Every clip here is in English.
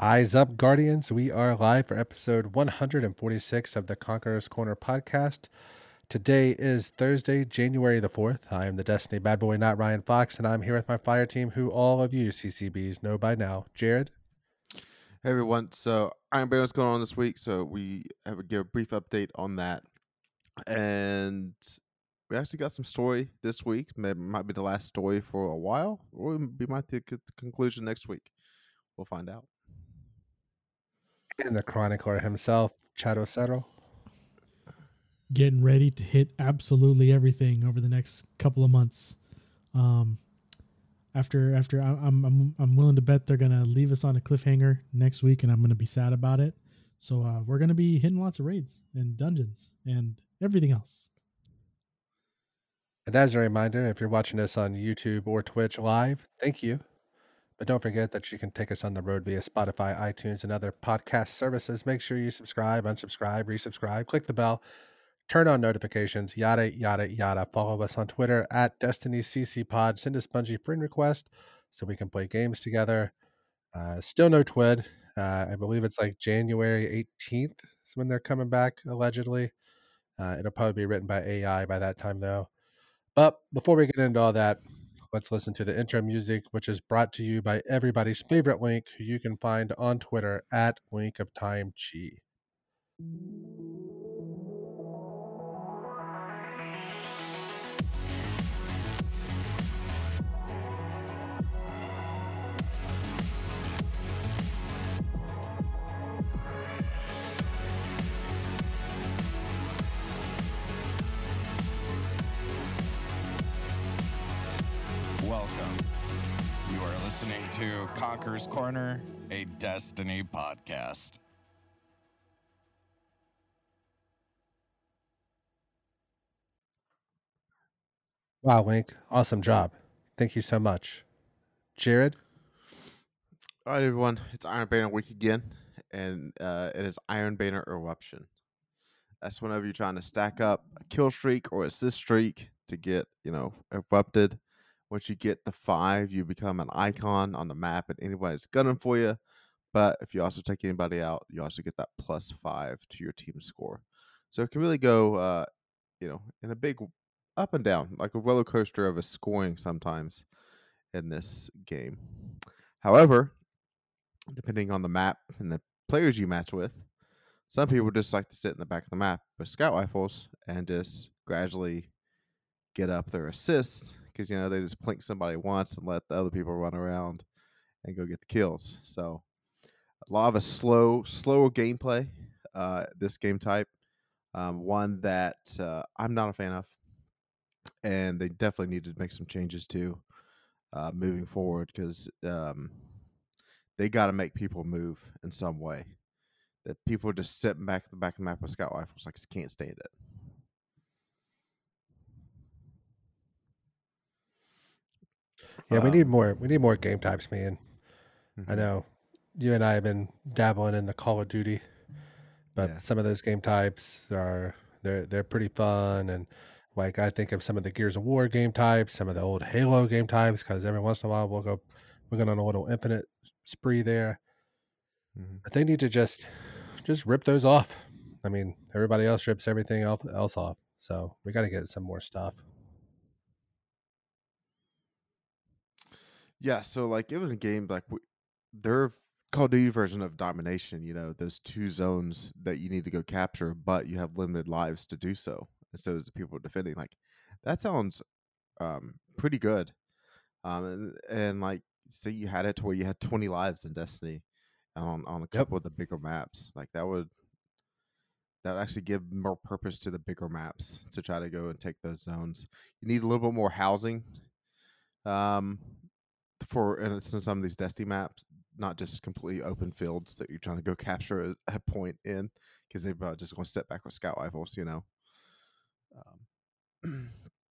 Eyes up, Guardians. We are live for episode 146 of the Conqueror's Corner podcast. Today is Thursday, January the 4th. I am the Destiny bad boy, not Ryan Fox, and I'm here with my fire team, who all of you CCBs know by now. Jared. Hey everyone. So Iron what's going on this week? So we have a give a brief update on that. And we actually got some story this week. Maybe might be the last story for a while, or we might take the conclusion next week. We'll find out. And the chronicler himself, Chadocero. Getting ready to hit absolutely everything over the next couple of months. Um, after after I'm I'm I'm willing to bet they're gonna leave us on a cliffhanger next week, and I'm gonna be sad about it. So uh, we're gonna be hitting lots of raids and dungeons and everything else. And as a reminder, if you're watching us on YouTube or Twitch live, thank you. But don't forget that you can take us on the road via Spotify, iTunes, and other podcast services. Make sure you subscribe, unsubscribe, resubscribe, click the bell, turn on notifications, yada, yada, yada. Follow us on Twitter at Destiny CC Pod. Send a Bungie friend request so we can play games together. Uh, still no TWID. Uh, I believe it's like January 18th is when they're coming back, allegedly. Uh, it'll probably be written by AI by that time, though. But before we get into all that, let's listen to the intro music, which is brought to you by everybody's favorite Link, who you can find on Twitter at Link of Time Chi. Welcome. You are listening to Conqueror's Corner, a Destiny podcast. Wow, Link, awesome job. Thank you so much. Jared? All right, everyone. It's Iron Banner week again, and uh, it is Iron Banner Eruption. That's whenever you're trying to stack up a kill streak or assist streak to get, you know, erupted. Once you get the five, you become an icon on the map, and anybody's gunning for you. But if you also take anybody out, you also get that plus five to your team score. So it can really go, uh, you know, in a big up and down, like a roller coaster of a scoring sometimes in this game. However, depending on the map and the players you match with, some people just like to sit in the back of the map with scout rifles and just gradually get up their assists because you know they just plink somebody once and let the other people run around and go get the kills. So a lot of a slow, slower gameplay. Uh, this game type, um, one that uh, I'm not a fan of, and they definitely need to make some changes to uh, moving forward because um, they got to make people move in some way. That people are just sitting back the back of the map with scout rifles, like can't stand it. Yeah, we need Um, more. We need more game types, man. I mhm. know you and I have been dabbling in the Call of Duty, but Yeah. some of those game types are they're they're pretty fun and like I think of some of the Gears of War game types, some of the old Halo game types, because every once in a while we'll go we're going on a little infinite spree there. Mhm. But they need to just just rip those off. I mean, everybody else rips everything else else off, so we got to get some more stuff. Yeah, so like it was a game like w- their Call of Duty version of domination. You know, those two zones that you need to go capture, but you have limited lives to do so. And so as the people defending, like that sounds um pretty good. Um and, and like say you had it to where you had 20 lives in Destiny on on a Yep. couple of the bigger maps. Like that would that would actually give more purpose to the bigger maps to try to go and take those zones. You need a little bit more housing um, for and some of these Destiny maps, not just completely open fields that you're trying to go capture a, a point in because they're just going to sit back with scout rifles, you know. Um,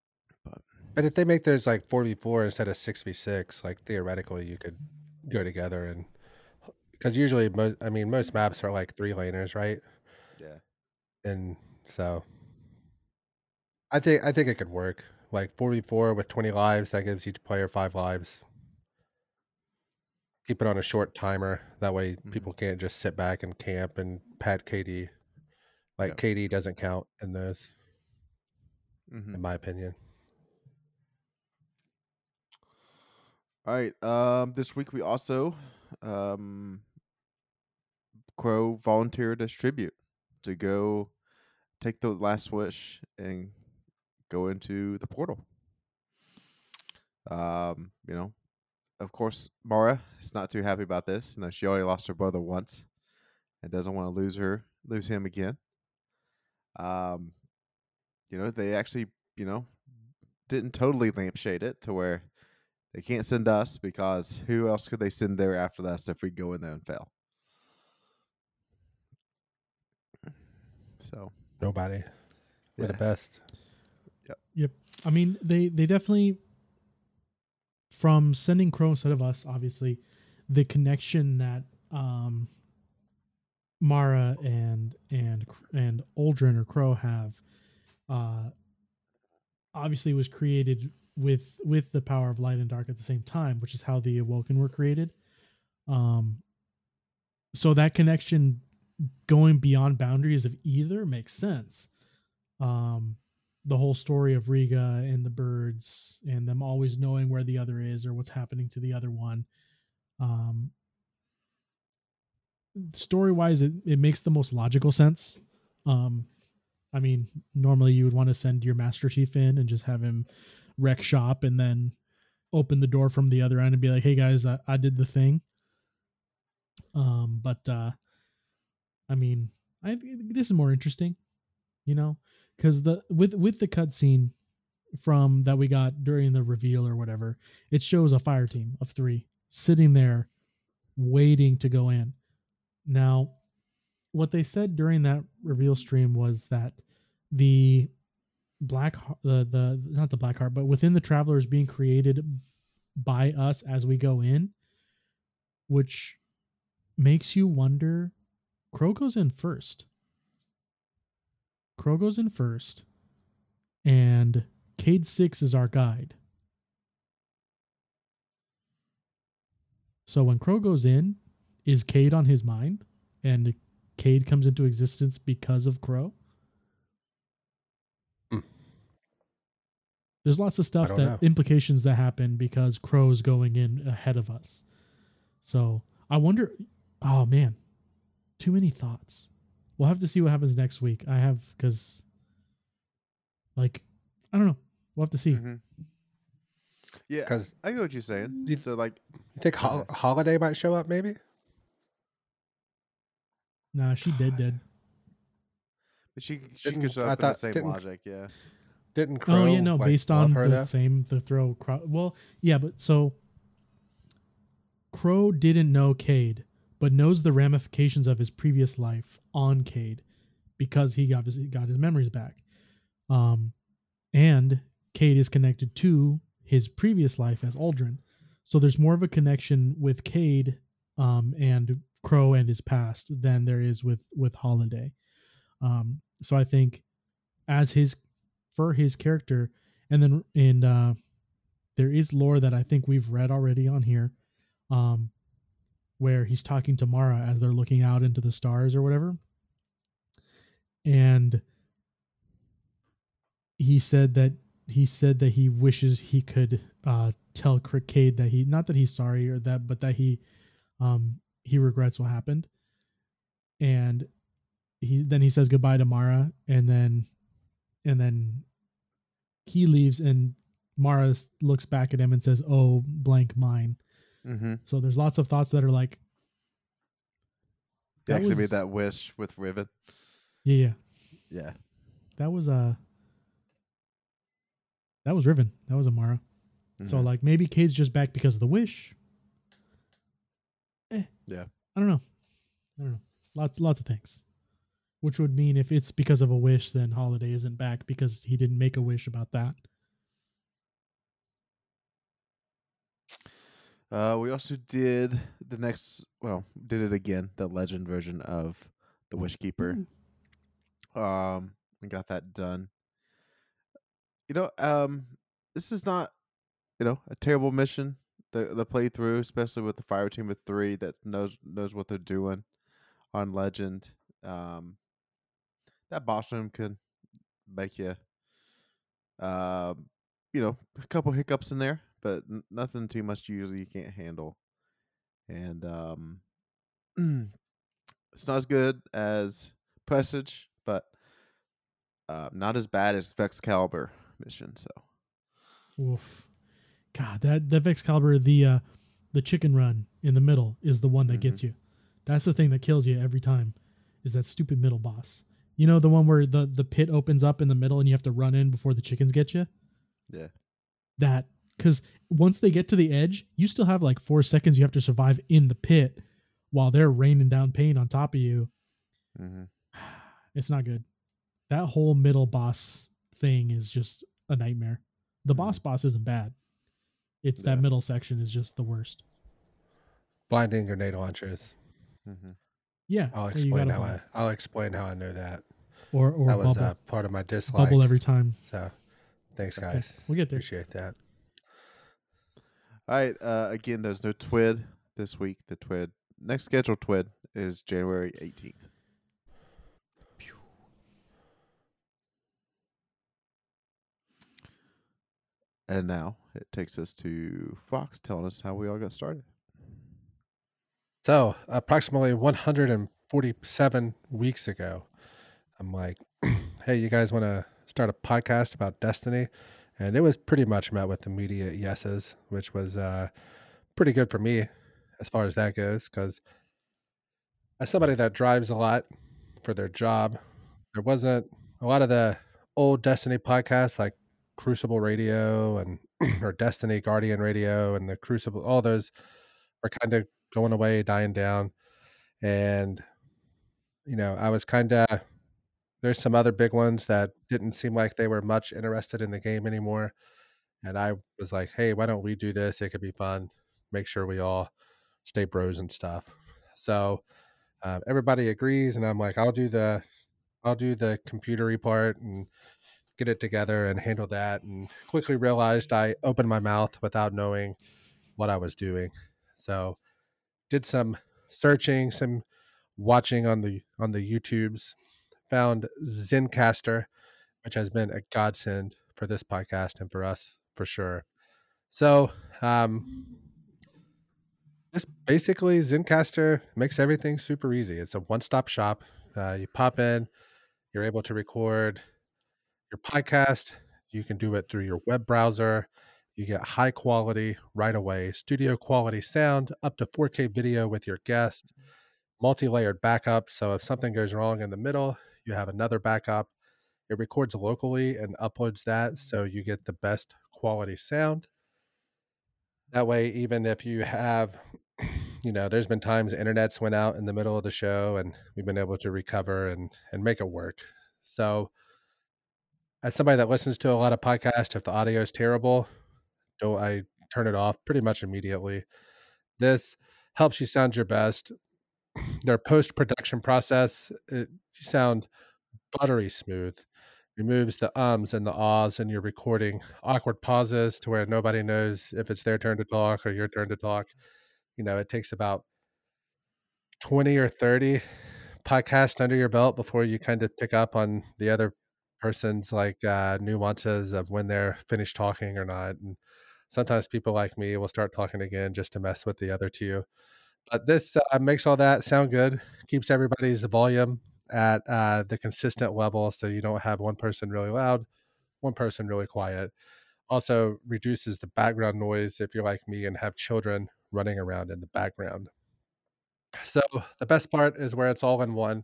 but But if they make those like 4v4 instead of 6v6, like theoretically you could go together and because usually, mo- I mean, most maps are like three laners, right? yeah, And so I think I think it could work. Like 4v4 with 20 lives, that gives each player five lives. Keep it on a short timer. That way, Mhm. people can't just sit back and camp and pad KD. Like Yep. KD doesn't count in this, Mhm. in my opinion. All right. Um, this week we also um, Crow volunteered as tribute to go take the last wish and go into the portal. Um, you know, of course, Mara is not too happy about this. You know, she already lost her brother once and doesn't want to lose her, lose him again. Um, you know, they actually, you know, didn't totally lampshade it to where they can't send us because who else could they send there after us if we go in there and fail? So Nobody. We're the best. Yep. best. I mean, they they definitely from sending Crow instead of us, obviously, the connection that um Mara and and and Uldren or Crow have uh obviously was created with with the power of light and dark at the same time, which is how the awoken were created. Um so that connection going beyond boundaries of either makes sense. Um the whole story of Riga and the birds and them always knowing where the other is or what's happening to the other one. Um, story wise, it, it makes the most logical sense. Um, I mean, normally you would want to send your Master Chief in and just have him wreck shop and then open the door from the other end and be like, hey guys, I, I did the thing. Um, but uh, I mean, I this is more interesting, you know, because the with with the cutscene from that we got during the reveal or whatever, it shows a fire team of three sitting there waiting to go in. Now, what they said during that reveal stream was that the black the the not the black heart, but within the travelers being created by us as we go in, which makes you wonder. Crow goes in first. Crow goes in first, and Cayde Six is our guide. So when Crow goes in, is Cayde on his mind, and Cayde comes into existence because of Crow? Hmm. There's lots of stuff that know. implications that happen because Crow's going in ahead of us. So I wonder. Oh man, too many thoughts. We'll have to see what happens next week. I have because, like, I don't know. We'll have to see. Mhm. Yeah, Because I get what you're saying. You- So like, you think Hol- Holiday might show up, maybe? Nah, she did did. but she she Didn't- could show I up in the same didn't- logic. Yeah. Didn't Crow? oh yeah, no, like, based on her the though? same the throw. Crow, well, yeah, but so Crow didn't know Cayde, but knows the ramifications of his previous life on Cayde because he got his got his memories back. Um, and Cayde is connected to his previous life as Uldren, so there's more of a connection with Cayde um, and Crow and his past than there is with with Holiday. Um, so I think as his for his character, and then and uh, there is lore that I think we've read already on here, um, where he's talking to Mara as they're looking out into the stars or whatever, and he said that he said that he wishes he could uh, tell Crickade that he not that he's sorry or that, but that he um, he regrets what happened, and he then he says goodbye to Mara, and then and then he leaves, and Mara looks back at him and says, "Oh, blank mine." Mm-hmm. So there's lots of thoughts that are like, They That actually was- made that wish with Riven. yeah, yeah, Yeah. that was uh that was Riven. That was Amara. So Mhm. like maybe Cayde's just back because of the wish. Eh. Yeah. I don't know. I don't know. Lots lots of things. Which would mean if it's because of a wish, then Holiday isn't back because he didn't make a wish about that. Uh, we also did the next. Well, did it again. The legend version of the Wish Keeper. Um, we got that done. You know, um, this is not, you know, a terrible mission. the the playthrough, especially with the fire team of three that knows knows what they're doing on Legend. Um, that boss room can make you, uh, you know, a couple hiccups in there, but n- nothing too much usually you can't handle. And um, it's not as good as Presage, but uh, not as bad as Vex Vexcalibur mission. So Oof. God, that that Excalibur, the uh, the chicken run in the middle is the one that gets you. That's the thing that kills you every time. Is that stupid middle boss? You know the one where the the pit opens up in the middle and you have to run in before the chickens get you. yeah, That because once they get to the edge, you still have like four seconds you have to survive in the pit while they're raining down pain on top of you. hmm It's not good. That whole middle boss thing is just a nightmare. The boss boss isn't bad. It's that middle section is just the worst. Blinding grenade launchers. hmm Yeah, I'll yeah, explain how I, I'll explain how I know that. or or that was uh, part of my dislike. bubble every time. So, thanks, Okay, guys. we'll get there. Appreciate that. All right. Uh, again, there's no TWID this week. The TWID next scheduled TWID is January 18th. And now it takes us to Fox telling us how we all got started. So, approximately 147 weeks ago, I'm like, hey, you guys want to start a podcast about Destiny? And it was pretty much met with immediate yeses, which was uh, pretty good for me as far as that goes. Because as somebody that drives a lot for their job, there wasn't a lot of the old Destiny podcasts like Crucible Radio and or Destiny Guardian Radio and the Crucible, all those are kind of going away, dying down. And, you know, I was kind of, there's some other big ones that didn't seem like they were much interested in the game anymore. And I was like, hey, why don't we do this? It could be fun. Make sure we all stay bros and stuff. So um, everybody agrees. And I'm like, I'll do the, I'll do the computery part and get it together and handle that. And quickly realized I opened my mouth without knowing what I was doing. So did some searching, some watching on the on the YouTubes, found Zencastr, which has been a godsend for this podcast and for us for sure. So um this basically Zencastr makes everything super easy. It's a one-stop shop. Uh, you pop in, you're able to record your podcast. You can do it through your web browser. You get high quality right away, studio quality sound, up to 4K video with your guest, multi layered backup. So if something goes wrong in the middle, you have another backup. It records locally and uploads that mm-hmm. so you get the best quality sound. That way, even if you have, you know, there's been times internets went out in the middle of the show and we've been able to recover and and make it work. So as somebody that listens to a lot of podcasts, if the audio is terrible, do I turn it off pretty much immediately. This helps you sound your best. Their post production process, it, sound buttery smooth. Removes the ums and the ahs, and you're recording awkward pauses to where nobody knows if it's their turn to talk or your turn to talk. You know, it takes about 20 or 30 podcasts under your belt before you kind of pick up on the other person's like uh, nuances of when they're finished talking or not. And sometimes people like me will start talking again just to mess with the other two. But this uh, makes all that sound good, keeps everybody's volume at uh, the consistent level so you don't have one person really loud, one person really quiet. Also reduces the background noise if you're like me and have children running around in the background. So the best part is where it's all in one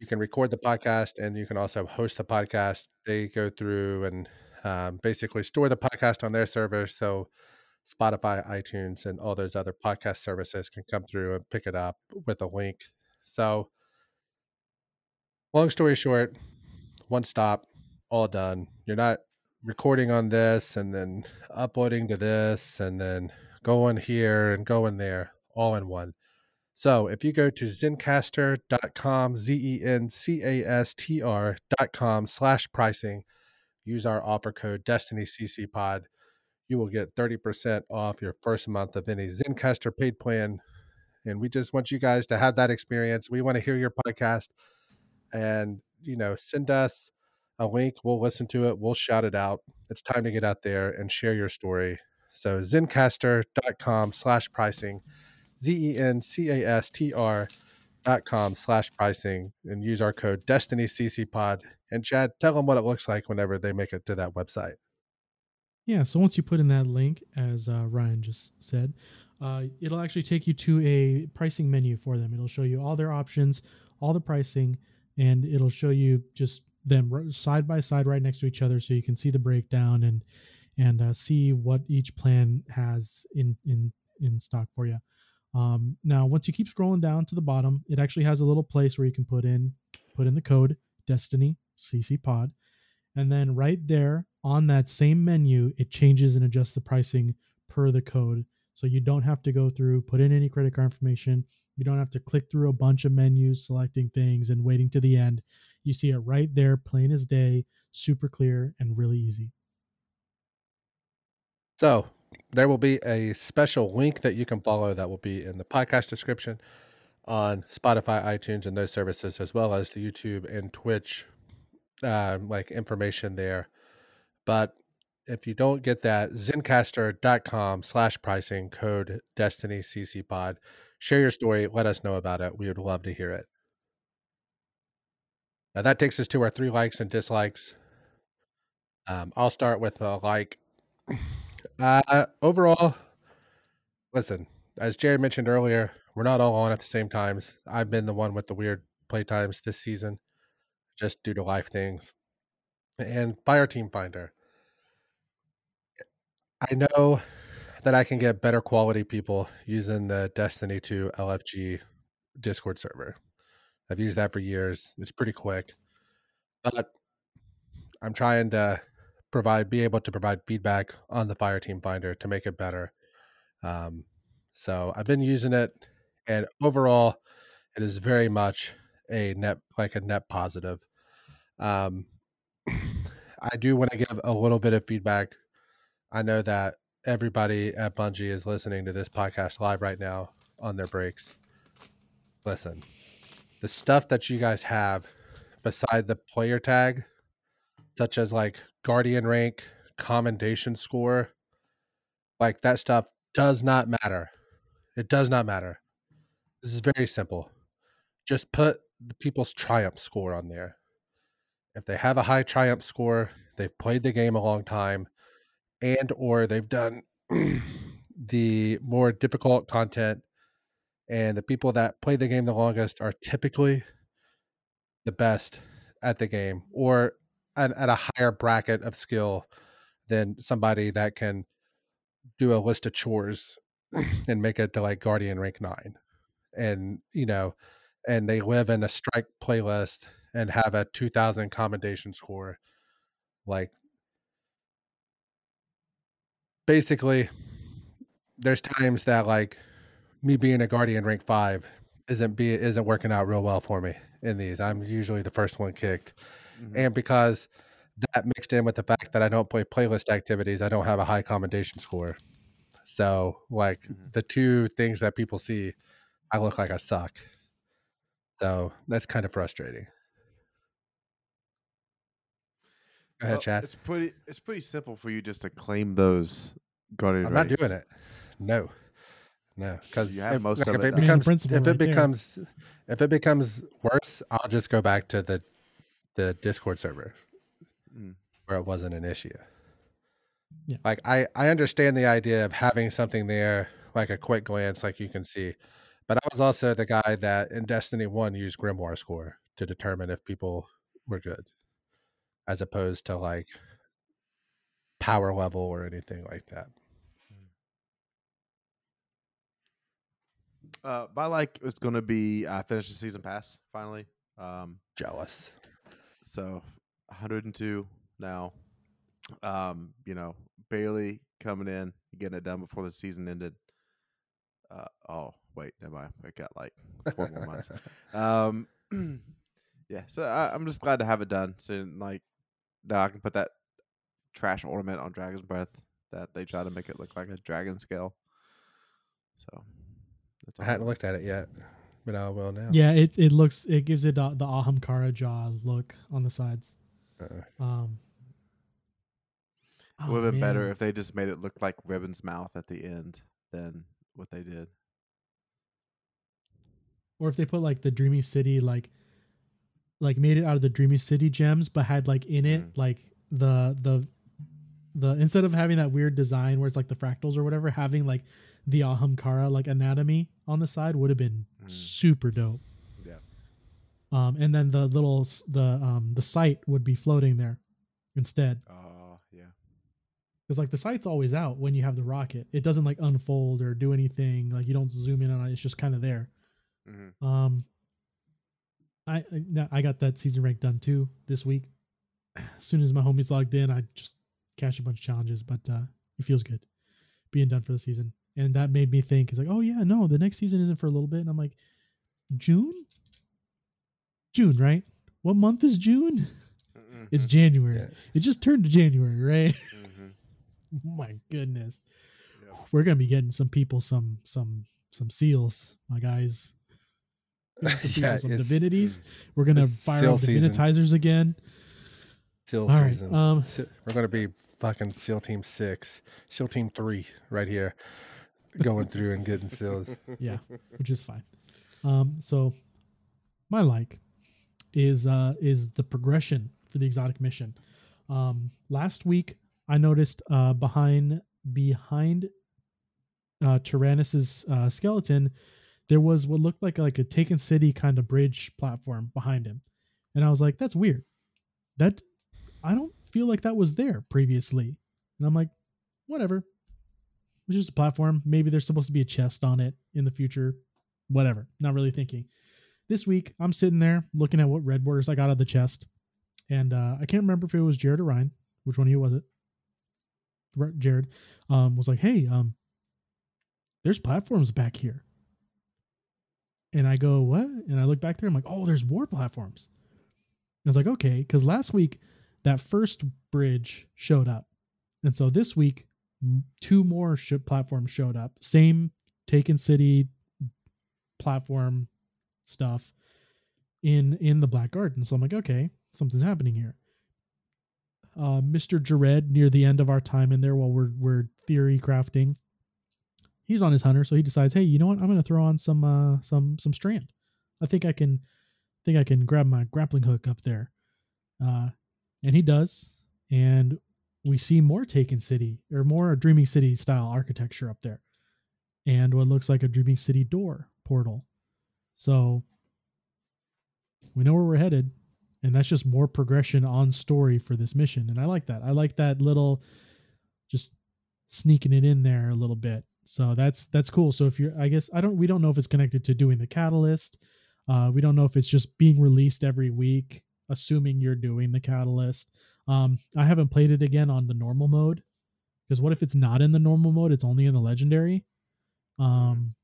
you can record the podcast and you can also host the podcast. They go through and um, basically store the podcast on their server. So Spotify, iTunes, and all those other podcast services can come through and pick it up with a link. So, long story short, one stop, all done. You're not recording on this and then uploading to this and then going here and going there, all in one. So if you go to zencastr.com, Z E N C A S T R.com slash pricing, use our offer code DestinyCCPod Pod, you will get 30% off your first month of any Zencastr paid plan. And we just want you guys to have that experience. We want to hear your podcast and, you know, send us a link. We'll listen to it. We'll shout it out. It's time to get out there and share your story. So zencastr.com slash pricing, Z-E-N-C-A-S-T-R dot com slash pricing and use our code Destiny CC Pod. And Chad, tell them what it looks like whenever they make it to that website. Yeah, so once you put in that link, as uh, Ryan just said, uh, it'll actually take you to a pricing menu for them. It'll show you all their options, all the pricing, and it'll show you just them side by side right next to each other so you can see the breakdown and and uh, see what each plan has in in in stock for you. Um, now, once you keep scrolling down to the bottom, it actually has a little place where you can put in put in the code Destiny CC Pod, and then right there on that same menu, it changes and adjusts the pricing per the code. So you don't have to go through put in any credit card information. You don't have to click through a bunch of menus, selecting things, and waiting to the end. You see it right there, plain as day, super clear, and really easy. So there will be a special link that you can follow that will be in the podcast description on Spotify, iTunes, and those services, as well as the YouTube and Twitch uh, like information there. But if you don't get that, zencastr.com slash pricing code Destiny CC Pod. Share your story. Let us know about it. We would love to hear it. Now that takes us to our three likes and dislikes. Um, I'll start with a like. Uh, overall, listen, as Jared mentioned earlier, we're not all on at the same times. I've been the one with the weird play times this season, just due to life things. And Fire Team Finder. I know that I can get better quality people using the Destiny 2 LFG Discord server. I've used that for years. It's pretty quick. But I'm trying to provide be able to provide feedback on the fire team finder to make it better um, so i've been using it and overall it is very much a net like a net positive um, i do want to give a little bit of feedback i know that everybody at bungie is listening to this podcast live right now on their breaks listen the stuff that you guys have beside the player tag such as like guardian rank, commendation score, like that stuff does not matter. It does not matter. This is very simple. Just put the people's triumph score on there. If they have a high triumph score, they've played the game a long time, and or they've done the more difficult content, and the people that play the game the longest are typically the best at the game, or at, at a higher bracket of skill than somebody that can do a list of chores and make it to like guardian rank nine and you know and they live in a strike playlist and have a 2000 commendation score like basically there's times that like me being a guardian rank five isn't be isn't working out real well for me in these i'm usually the first one kicked Mm-hmm. And because that mixed in with the fact that I don't play playlist activities, I don't have a high commendation score. So, like mm-hmm. the two things that people see, I look like I suck. So that's kind of frustrating. Go ahead, well, Chad. It's pretty. It's pretty simple for you just to claim those guardian. I'm not doing it. No, no, because you have if, most like, of if it. it becomes if right it becomes there. if it becomes worse, I'll just go back to the the Discord server mm. where it wasn't an issue. Yeah. Like I I understand the idea of having something there like a quick glance like you can see. But I was also the guy that in Destiny 1 used Grimoire score to determine if people were good as opposed to like power level or anything like that. Uh, my like is going to be I uh, finished the season pass finally. Um, Jealous. So 102 now. Um, you know, Bailey coming in, getting it done before the season ended. Uh, oh, wait, never mind. I got like four more months. Um, yeah, so I, am just glad to have it done. So, like, now I can put that trash ornament on Dragon's Breath that they try to make it look like a dragon scale. So that's I hadn't looked at it yet, but I will now. Yeah, it it looks it gives it uh, the Ahamkara jaw look on the sides. Uh, Um, It would have oh, been better if they just made it look like Riven's mouth at the end than what they did. or if they put like the Dreamy City like like made it out of the Dreamy City gems, but had like in it Mm. like the the the instead of having that weird design where it's like the fractals or whatever, having like the Ahamkara like anatomy on the side would have been Mm. super dope. Yeah. Um, and then the little the um the site would be floating there instead. Oh, yeah. Because like the sight's always out when you have the rocket. It doesn't like unfold or do anything. Like you don't zoom in on it. It's just kind of there. hmm Um, I I- got that season rank done too this week. As soon as my homies logged in, I just cashed a bunch of challenges, but uh, it feels good being done for the season. And that made me think, it's like, oh yeah, no, the next season isn't for a little bit. And I'm like, June, June, right? What month is June? It's January. Yeah. It just turned to January, right? hmm my goodness, Yep. we're gonna be getting some people some some some seals, my guys. Getting some people Yeah, some divinities. We're gonna fire seal up season. divinitizers again. Seal All right. season. Um, We're gonna be fucking SEAL Team Six, SEAL Team Three, right here, going through and getting seals. yeah, which is fine. Um, so my like is uh is the progression for the exotic mission. Um, last week I noticed uh behind behind uh Tyrannus's uh, skeleton there was what looked like like a taken city kind of bridge platform behind him, and I was like, that's weird. That I don't feel like that was there previously, and I'm like, whatever. It's just a platform. Maybe there's supposed to be a chest on it in the future. Whatever. Not really thinking. This week, I'm sitting there looking at what red borders I got out of the chest. And uh, I can't remember if it was Jared or Ryan. Which one of you was it? Jared um, was like, hey, um, there's platforms back here. And I go, what? And I look back there. I'm like, oh, there's more platforms. I was like, okay. Because last week, that first bridge showed up. And so this week, two more ship platforms showed up. Same Taken City platform stuff in in the Black Garden. So I'm like, okay, something's happening here. Uh, Mr. Jared, near the end of our time in there, while we're we're theory crafting, he's on his hunter, so he decides, hey, you know what? I'm gonna throw on some uh some some strand. I think I can think I can grab my grappling hook up there. Uh, and he does, and we see more Taken City or more Dreaming City style architecture up there, and what looks like a Dreaming City door portal. So we know where we're headed, and that's just more progression on story for this mission, and I like that. I like that little, just sneaking it in there a little bit. So that's that's cool. So if you're, I guess I don't, we don't know if it's connected to doing the catalyst. Uh, we don't know if it's just being released every week, assuming you're doing the catalyst. Um, I haven't played it again on the normal mode because what if it's not in the normal mode? It's only in the legendary. Um,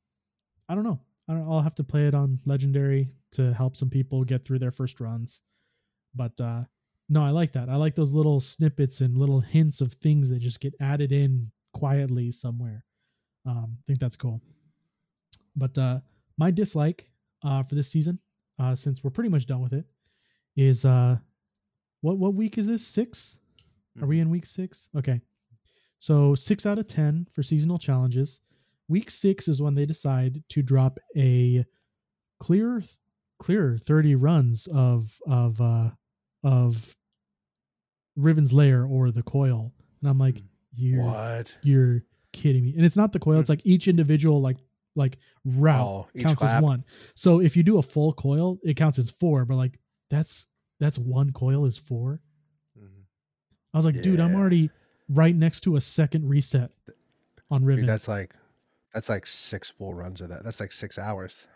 I don't know. I don't, I'll have to play it on legendary to help some people get through their first runs. But uh, no, I like that. I like those little snippets and little hints of things that just get added in quietly somewhere. Um, I think that's cool. But uh, my dislike uh, for this season, uh, since we're pretty much done with it, is uh, what what week is this? Six? Are we in week six? Okay. So six out of ten for seasonal challenges. Week six is when they decide to drop a clear clear 30 runs of of uh of Riven's Lair or the coil. And I'm like, Mm. you're What? you're kidding me. And it's not the coil, it's like each individual like like route Oh, counts as one. So if you do a full coil, it counts as four, but like that's that's one coil is four. Mhm. I was like, dude, I'm already right next to a second reset on. Dude, that's like that's like six full runs of that. That's like six hours.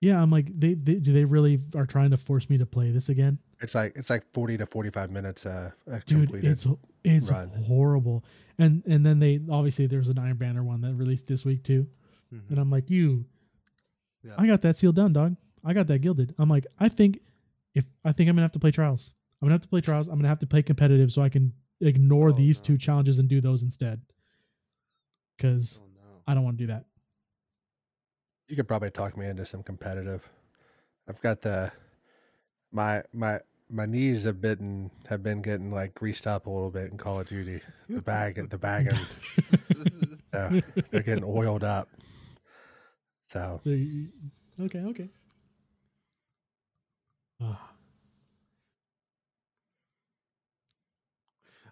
yeah, I'm like, they, they do they really are trying to force me to play this again? It's like it's like forty to forty five minutes. Uh, Dude, it's it's run. horrible. And and then they obviously there's an Iron Banner one that released this week too. Mhm. And I'm like, you, Yeah. I got that seal done, dog. I got that gilded. I'm like, I think if I think I'm gonna have to play trials. I'm gonna have to play trials. I'm gonna have to play competitive so I can ignore Oh, these no. two challenges and do those instead. Because Oh no. I don't want to do that. You could probably talk me into some competitive. I've got the my my my knees have been have been getting like greased up a little bit in Call of Duty. The bag the bag and uh, they're getting oiled up. So okay, okay.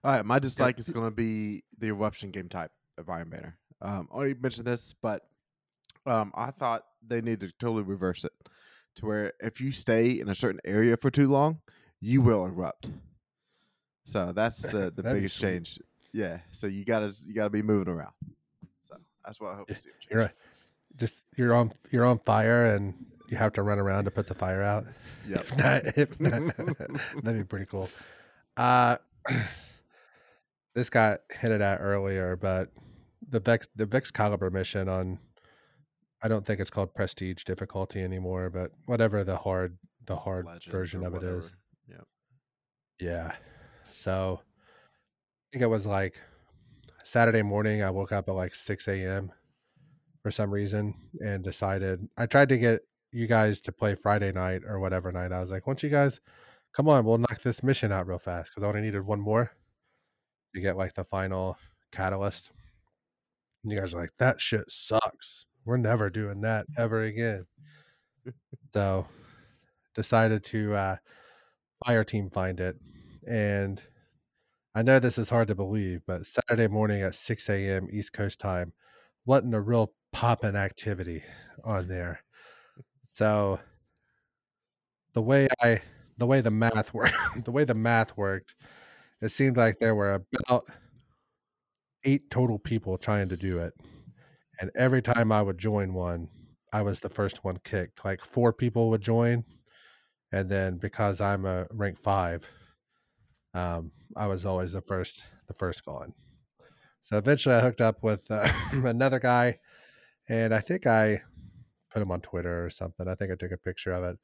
All right, my dislike is going to be the eruption game type of Iron Banner. Um, I already mentioned this, but um, I thought they need to totally reverse it to where if you stay in a certain area for too long, you will erupt. So that's the, the biggest change. Yeah, so you gotta you gotta be moving around. So that's what I hope to see. you're just you're on you're on fire and you have to run around to put the fire out. Yep. If not, if not, that'd be pretty cool. Uh, this got hinted at earlier, but the Vex the Vexcalibur mission on I don't think it's called Prestige difficulty anymore, but whatever the hard the hard Legend version of it is. Yeah. So I think it was like Saturday morning. I woke up at like 6 a.m. for some reason and decided I tried to get you guys to play Friday night or whatever night. I was like, once you guys come on, we'll knock this mission out real fast because I only needed one more to get like the final catalyst. And you guys are like, that shit sucks. We're never doing that ever again. so decided to uh fire team find it. And I know this is hard to believe, but Saturday morning at 6 a.m. East Coast time, wasn't a real poppin' activity on there. So the way I the way the math worked the way the math worked, it seemed like there were about eight total people trying to do it. And every time I would join one, I was the first one kicked. Like four people would join, and then because I'm a rank five, um, I was always the first the first gone. So eventually, I hooked up with uh, another guy, and I think I put him on Twitter or something. I think I took a picture of it.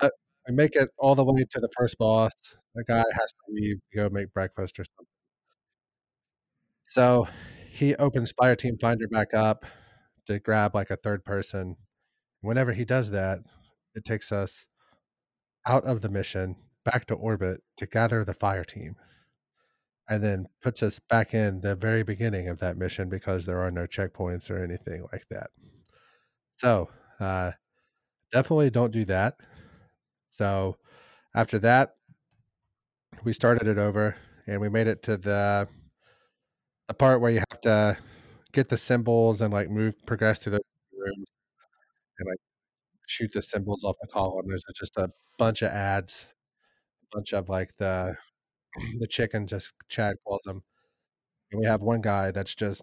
But we make it all the way to the first boss. The guy has to leave go make breakfast or something. So he opens Fire Team Finder back up to grab like a third person. Whenever he does that, it takes us out of the mission back to orbit to gather the fire team and then puts us back in the very beginning of that mission because there are no checkpoints or anything like that. So, uh, definitely don't do that. So, after that, we started it over and we made it to the the part where you have to get the symbols and like move progress to the rooms and like shoot the symbols off the column. There's just a bunch of ads, a bunch of like the the chicken, just Chad calls them. And we have one guy that's just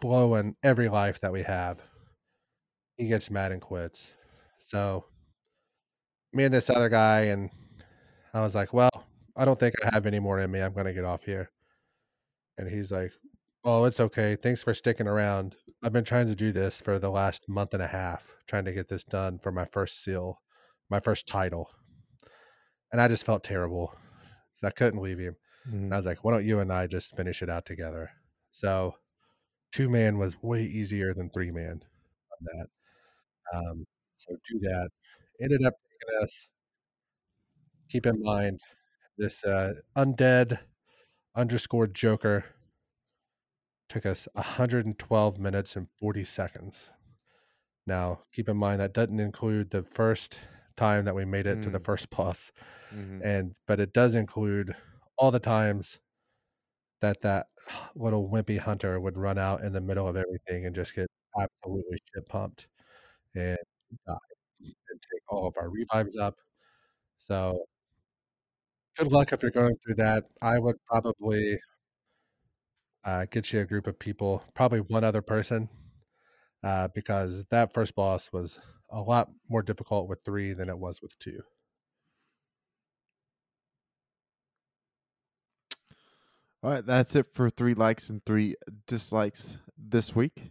blowing every life that we have. He gets mad and quits. So me and this other guy, and I was like, Well, I don't think I have any more in me. I'm gonna get off here. And he's like, Oh, it's okay. Thanks for sticking around. I've been trying to do this for the last month and a half, trying to get this done for my first seal, my first title. And I just felt terrible. So I couldn't leave him. And I was like, why don't you and I just finish it out together? So two man was way easier than three man on that. Um, so do that. Ended up taking us, keep in mind, this uh, undead underscore joker took us 112 minutes and 40 seconds. Now, keep in mind that doesn't include the first time that we made it to the Mm. first boss Mhm. and but it does include all the times that that little wimpy hunter would run out in the middle of everything and just get absolutely shit pumped and die and take all of our revives up. So good luck if you're going through that. I would probably uh, get you a group of people, probably one other person, uh, because that first boss was a lot more difficult with three than it was with two. All right, that's it for three likes and three dislikes this week.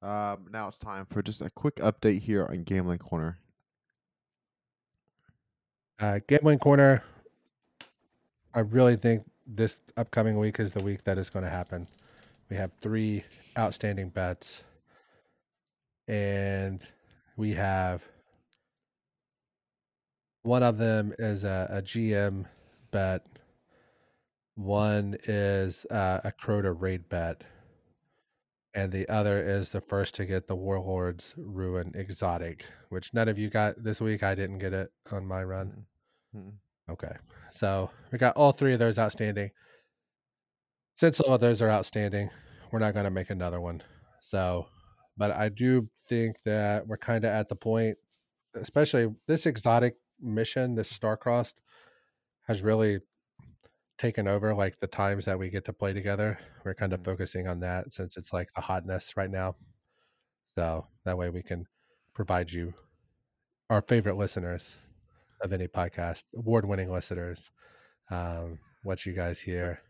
Um, now it's time for just a quick update here on Gambling Corner. Uh, Gambling Corner, I really think this upcoming week is the week that is going to happen. We have three outstanding bets, and we have one of them is a, a GM bet. One is uh, a Crota raid bet, and the other is the first to get the Warlords Ruin exotic, which none of you got this week. I didn't get it on my run. Mm. Okay. So we got all three of those outstanding. Since all of those are outstanding, we're not going to make another one. So, but I do think that we're kind of at the point, especially this exotic mission, this Starcrossed, has really taken over like the times that we get to play together. We're kind of Mhm. focusing on that since it's like the hotness right now. So that way we can provide you our favorite listeners of any podcast, award-winning listeners, um, what you guys hear,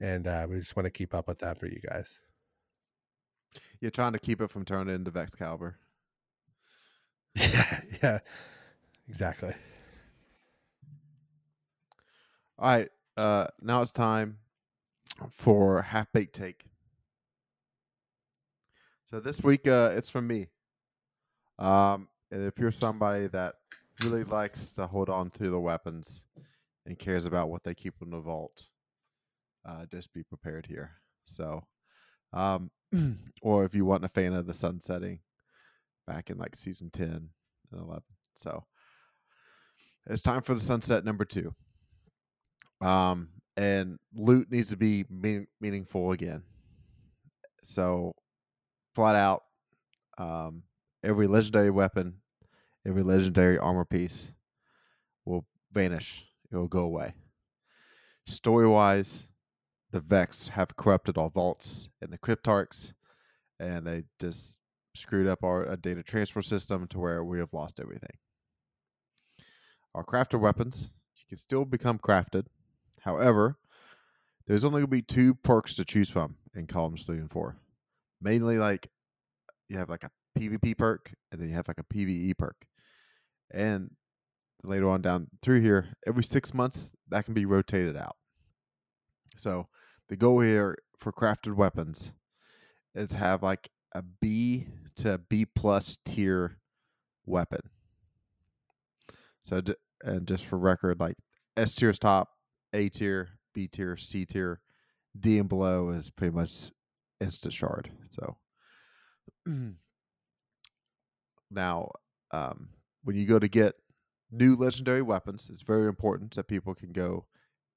and uh, we just want to keep up with that for you guys. You're trying to keep it from turning into Vexcalibur. Yeah, yeah, exactly. All right. Uh, now it's time for half baked take. So this week, uh, it's from me. Um, and if you're somebody that really likes to hold on to the weapons and cares about what they keep in the vault, uh, just be prepared here. So, um, or if you want a fan of the sun setting back in like season 10 and 11. So, it's time for the sunset number two. Um, and loot needs to be mean- meaningful again. So, flat out, um, every legendary weapon, every legendary armor piece will vanish. It will go away. Story wise, the Vex have corrupted all vaults and the Cryptarchs, and they just screwed up our uh, data transfer system to where we have lost everything. Our crafted weapons, you can still become crafted. However, there's only going to be two perks to choose from in columns three and four. Mainly, like you have like a PvP perk, and then you have like a PvE perk. And later on down through here, every six months, that can be rotated out. So the goal here for crafted weapons is have like a B to B plus tier weapon. So and just for record, like S tier is top, A tier, B tier, C tier, D and below is pretty much instant shard. So now, um, when you go to get new legendary weapons, it's very important that people can go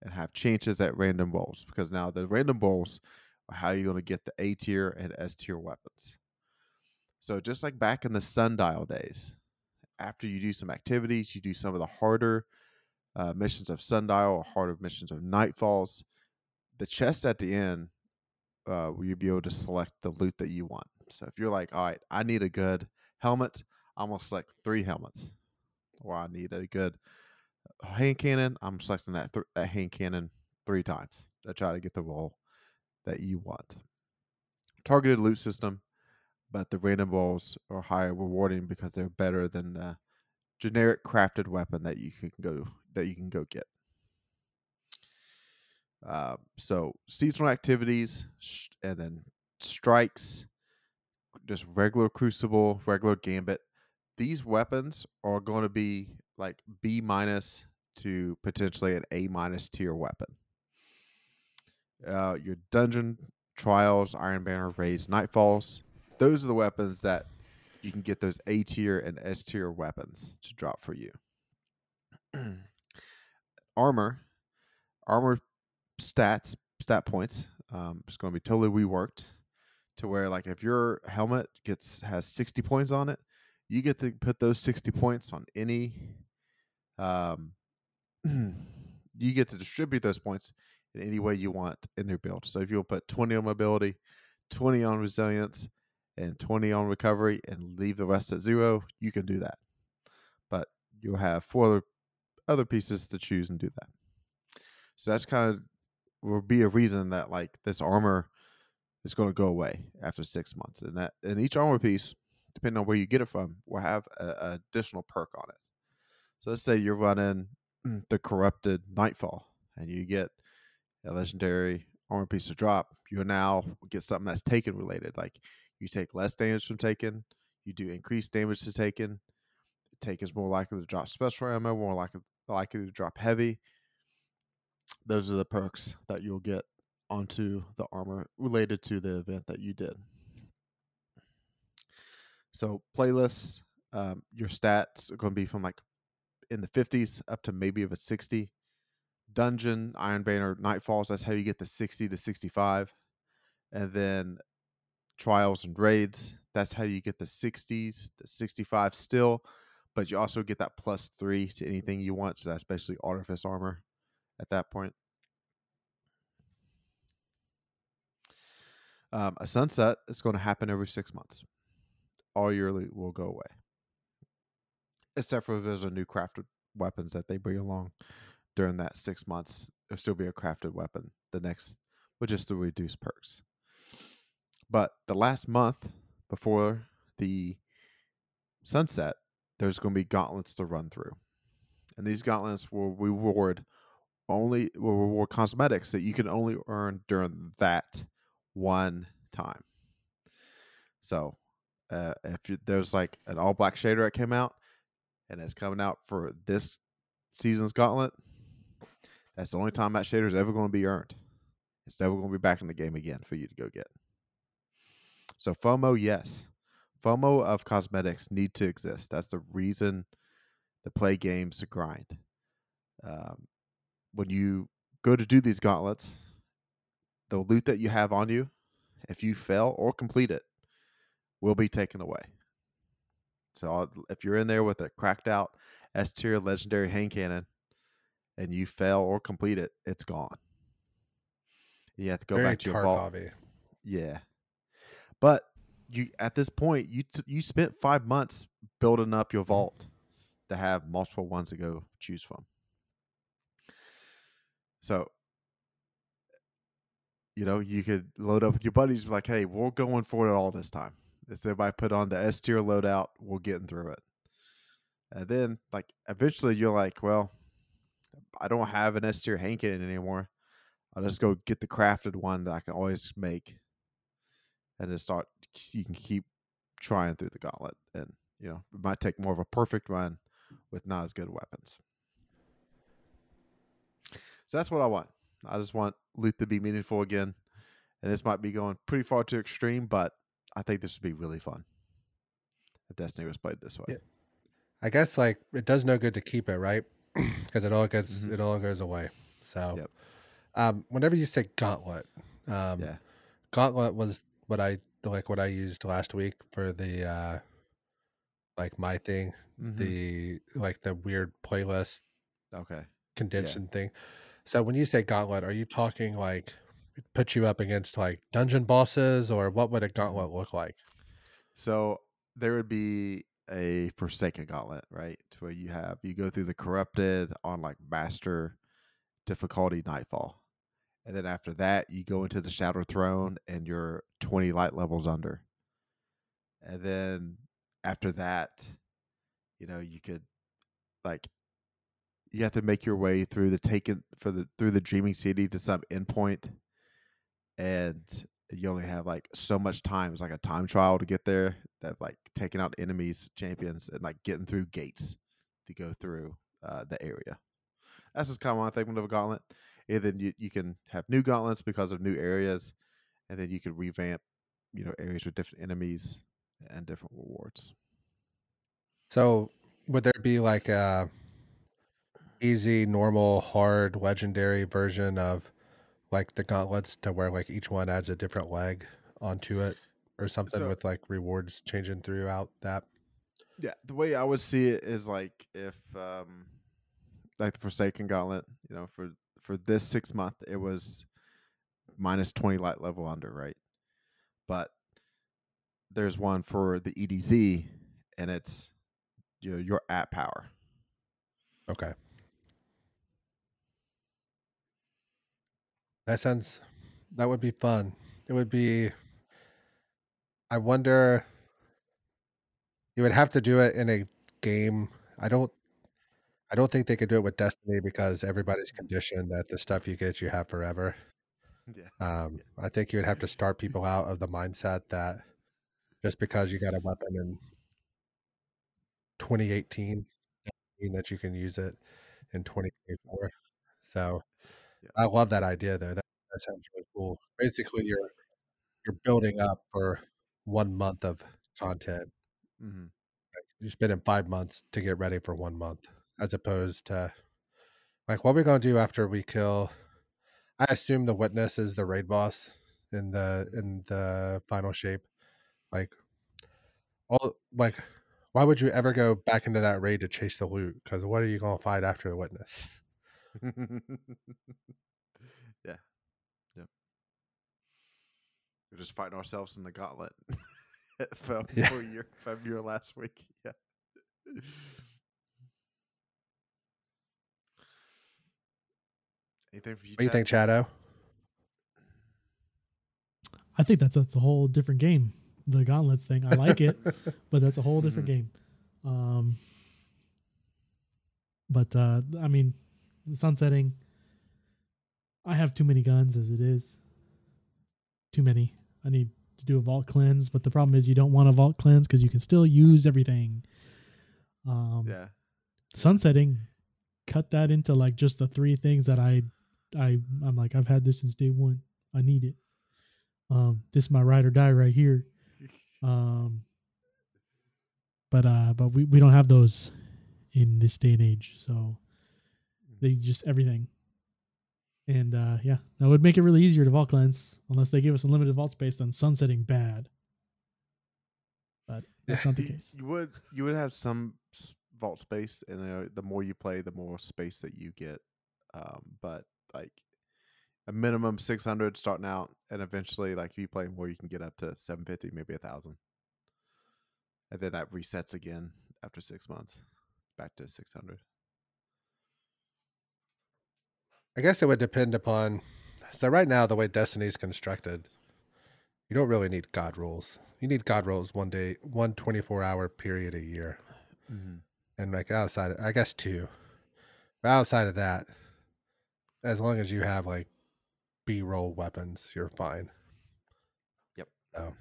and have chances at random rolls because now the random rolls are how you're going to get the A tier and S tier weapons. So just like back in the sundial days, after you do some activities, you do some of the harder uh, missions of sundial or harder missions of nightfalls. The chest at the end, uh, will be able to select the loot that you want? So if you're like, all right, I need a good helmet, I'm three helmets. Or I need a good hand cannon, I'm selecting that th- that hand cannon three times to try to get the roll that you want. Targeted loot system, but the random rolls are higher rewarding because they're better than the generic crafted weapon that you can go that you can go get. Uh, so seasonal activities sh- and then strikes, just regular crucible, regular gambit. These weapons are going to be like B minus to potentially an A minus tier weapon. Uh, your dungeon trials, Iron Banner raids, Nightfalls. Those are the weapons that you can get those A tier and S tier weapons to drop for you. armor, armor stats, stat points. Um, it's going to be totally reworked to where, like, if your helmet gets has sixty points on it, you get to put those sixty points on any. Um, you get to distribute those points in any way you want in your build. So if you will put twenty on mobility, twenty on resilience, and 20 on recovery and leave the rest at zero, you can do that. But you'll have four other, other pieces to choose and do that. So that's kind of will be a reason that like this armor is going to go away after six months, and that and each armor piece, depending on where you get it from, will have a, additional perk on it. So let's say you're running the corrupted nightfall, and you get a legendary armor piece to drop, you now get something that's taken related. Like you take less damage from taken, you do increased damage to taken. Take is more likely to drop special ammo, more likely likely to drop heavy. Those are the perks that you'll get onto the armor related to the event that you did. So playlists, um, your stats are going to be from like in the 50s up to maybe of a 60. Dungeon, Iron Banner, Nightfalls, that's how you get the 60 to 65. And then trials and raids, that's how you get the 60s, the 65 still, but you also get that plus three to anything you want. So that's basically artifice armor at that point. Um, a sunset is going to happen every six months. All your loot will go away, except for if there's a new crafted weapons that they bring along during that six months. There'll still be a crafted weapon the next, with just the reduced perks. But the last month before the sunset, there's going to be gauntlets to run through, and these gauntlets will reward only will reward cosmetics that you can only earn during that one time. So, uh, if you, there's like an all black shader that came out and it's coming out for this season's gauntlet, that's the only time that shader is ever going to be earned. It's never going to be back in the game again for you to go get. So, FOMO, yes. FOMO of cosmetics need to exist. That's the reason to play games to grind. Um, when you go to do these gauntlets, the loot that you have on you, if you fail or complete it, will be taken away. So if you're in there with a cracked out S tier legendary hand cannon and you fail or complete it, it's gone. You have to go Very back to your vault. Yeah, but you at this point you t- you spent five months building up your mm-hmm. vault to have multiple ones to go choose from. So you know, you could load up with your buddies, be like, hey, we're going for it all this time. It's everybody put on the S tier loadout, we're getting through it. And then, like, eventually you're like, well, I don't have an S tier cannon anymore. I'll just go get the crafted one that I can always make. And then start, you can keep trying through the gauntlet. And, you know, it might take more of a perfect run with not as good weapons. So that's what I want. I just want loot to be meaningful again. And this might be going pretty far to extreme, but I think this would be really fun. If Destiny was played this way. Yeah. I guess like it does no good to keep it, right? Because it all gets Mhm. it all goes away. So, Yep. um, whenever you say gauntlet, um, Yeah. gauntlet was what I like what I used last week for the uh, like my thing, Mhm. the like the weird playlist okay. condition thing. So when you say gauntlet, are you talking like put you up against like dungeon bosses, or what would a gauntlet mm-hmm. look like? So there would be a Forsaken Gauntlet, right? To where you have you go through the corrupted on like master difficulty nightfall. And then after that you go into the Shadow Throne and you're twenty light levels under. And then after that, you know, you could like you have to make your way through the taken for the through the dreaming city to some endpoint and you only have like so much time. It's like a time trial to get there. That like taking out enemies, champions, and like getting through gates to go through uh, the area. That's just kind of one thing of a gauntlet. And then you, you can have new gauntlets because of new areas, and then you can revamp, you know, areas with different enemies and different rewards. So would there be like a easy, normal, hard, legendary version of like the gauntlets to where like each one adds a different leg onto it or something So- with like rewards changing throughout that? Yeah, the way I would see it is like if um like the Forsaken Gauntlet, you know, for for this six month it was minus twenty light level under, right? But there's one for the EDZ and it's you know your at power. Okay. That sounds that would be fun. It would be I wonder you would have to do it in a game. I don't I don't think they could do it with Destiny because everybody's conditioned that the stuff you get you have forever. Yeah. Um, I think you would have to start people out of the mindset that just because you got a weapon in 2018 doesn't mean that you can use it in 2024. So Yeah. I love that idea though. That, that sounds really cool. Basically, you're you're building up for one month of content. hmm You're spending five months to get ready for one month, as opposed to like what we're gonna do after we kill. I assume the witness is the raid boss in the in the final shape. Like all like why would you ever go back into that raid to chase the loot? Because what are you gonna find after the witness? yeah. Yep. We're just fighting ourselves in the gauntlet. for, Yeah. for your from your last week. Yeah. Anything for you? What do you think, Shadow? I think that's that's a whole different game. The gauntlets thing, I like it, but that's a whole different Mhm. game. Um, but uh, I mean, the sunsetting. I have too many guns as it is. Too many. I need to do a vault cleanse, but the problem is you don't want a vault cleanse because you can still use everything. Um, Yeah. sunsetting cut that into like just the three things that i i i'm like i've had this since day one i need it um this is my ride or die right here um but uh but we, we don't have those in this day and age so they just everything. And uh yeah that would make it really easier to vault cleanse. Unless they give us unlimited vault space then sunsetting bad. But that's not the case. You would you would have some vault space, and uh, the more you play, the more space that you get. Um, but like a minimum six hundred starting out, and eventually, like if you play more, you can get up to seven fifty, maybe a thousand, and then that resets again after six months, back to six hundred. I guess it would depend upon. So right now, the way Destiny's constructed, you don't really need God rules. You need God rules one day, one 24 hour period a year, Mm-hmm. and like outside, I guess two. But outside of that, as long as you have like B roll weapons, you're fine. Yep. So.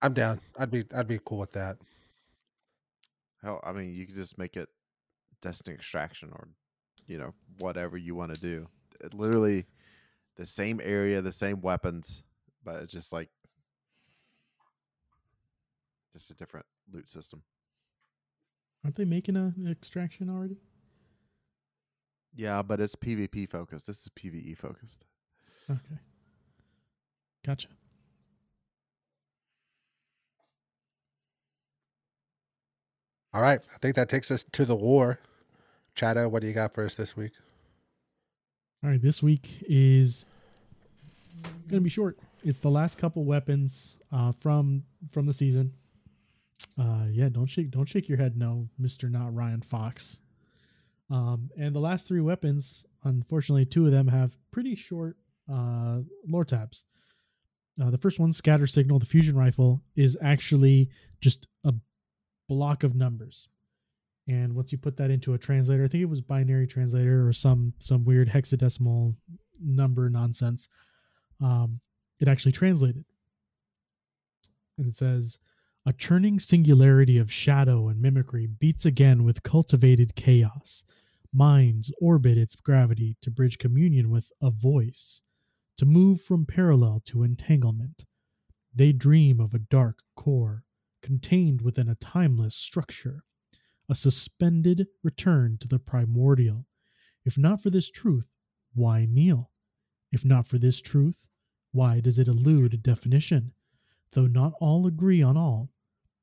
I'm down. I'd be I'd be cool with that. Hell, I mean, you could just make it Destiny Extraction or, you know, whatever you want to do. It literally the same area, the same weapons, but it's just like just a different loot system. aren't they making a, an extraction already Yeah, but it's PvP focused. This is PvE focused. Okay. Gotcha. All right, I think that takes us to the war. Chato, what do you got for us this week? All right. This week is going to be short. It's the last couple weapons uh, from from the season. Uh, yeah, don't shake don't shake your head, no, Mister Not Ryan Fox. Um, and the last three weapons, unfortunately, two of them have pretty short uh, lore tabs. Uh, the first one, Scatter Signal, the fusion rifle, is actually just a block of numbers. And once you put that into a translator, I think it was binary translator or some some weird hexadecimal number nonsense, um, it actually translated. And it says, a churning singularity of shadow and mimicry beats again with cultivated chaos. Minds orbit its gravity to bridge communion with a voice, to move from parallel to entanglement. They dream of a dark core contained within a timeless structure, a suspended return to the primordial. If not for this truth, why kneel? If not for this truth, why does it elude definition? Though not all agree on all,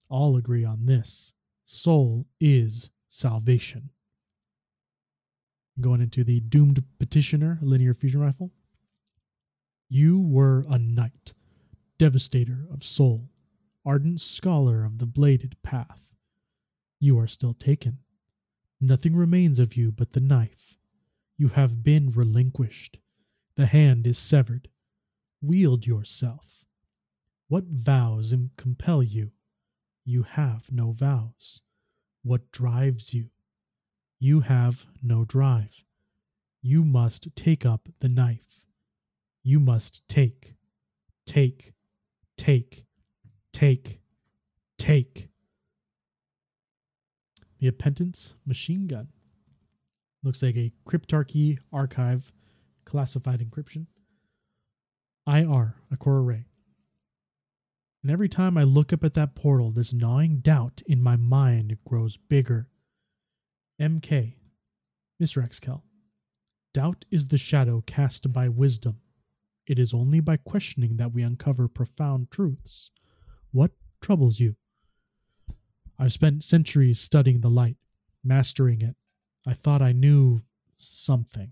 all agree on this soul is salvation. Going into the doomed petitioner linear fusion rifle. You were a knight, devastator of soul, ardent scholar of the bladed path. You are still taken. Nothing remains of you but the knife. You have been relinquished. The hand is severed. Wield yourself. What vows compel you? You have no vows. What drives you? You have no drive. You must take up the knife. You must take, take, take, take, take. The Appetence machine gun. Looks like a Cryptarchy archive classified encryption. IR, a core array. And every time I look up at that portal, this gnawing doubt in my mind grows bigger. MK, Miss Rexkel. Doubt is the shadow cast by wisdom. It is only by questioning that we uncover profound truths. What troubles you? I've spent centuries studying the light, mastering it. I thought I knew something.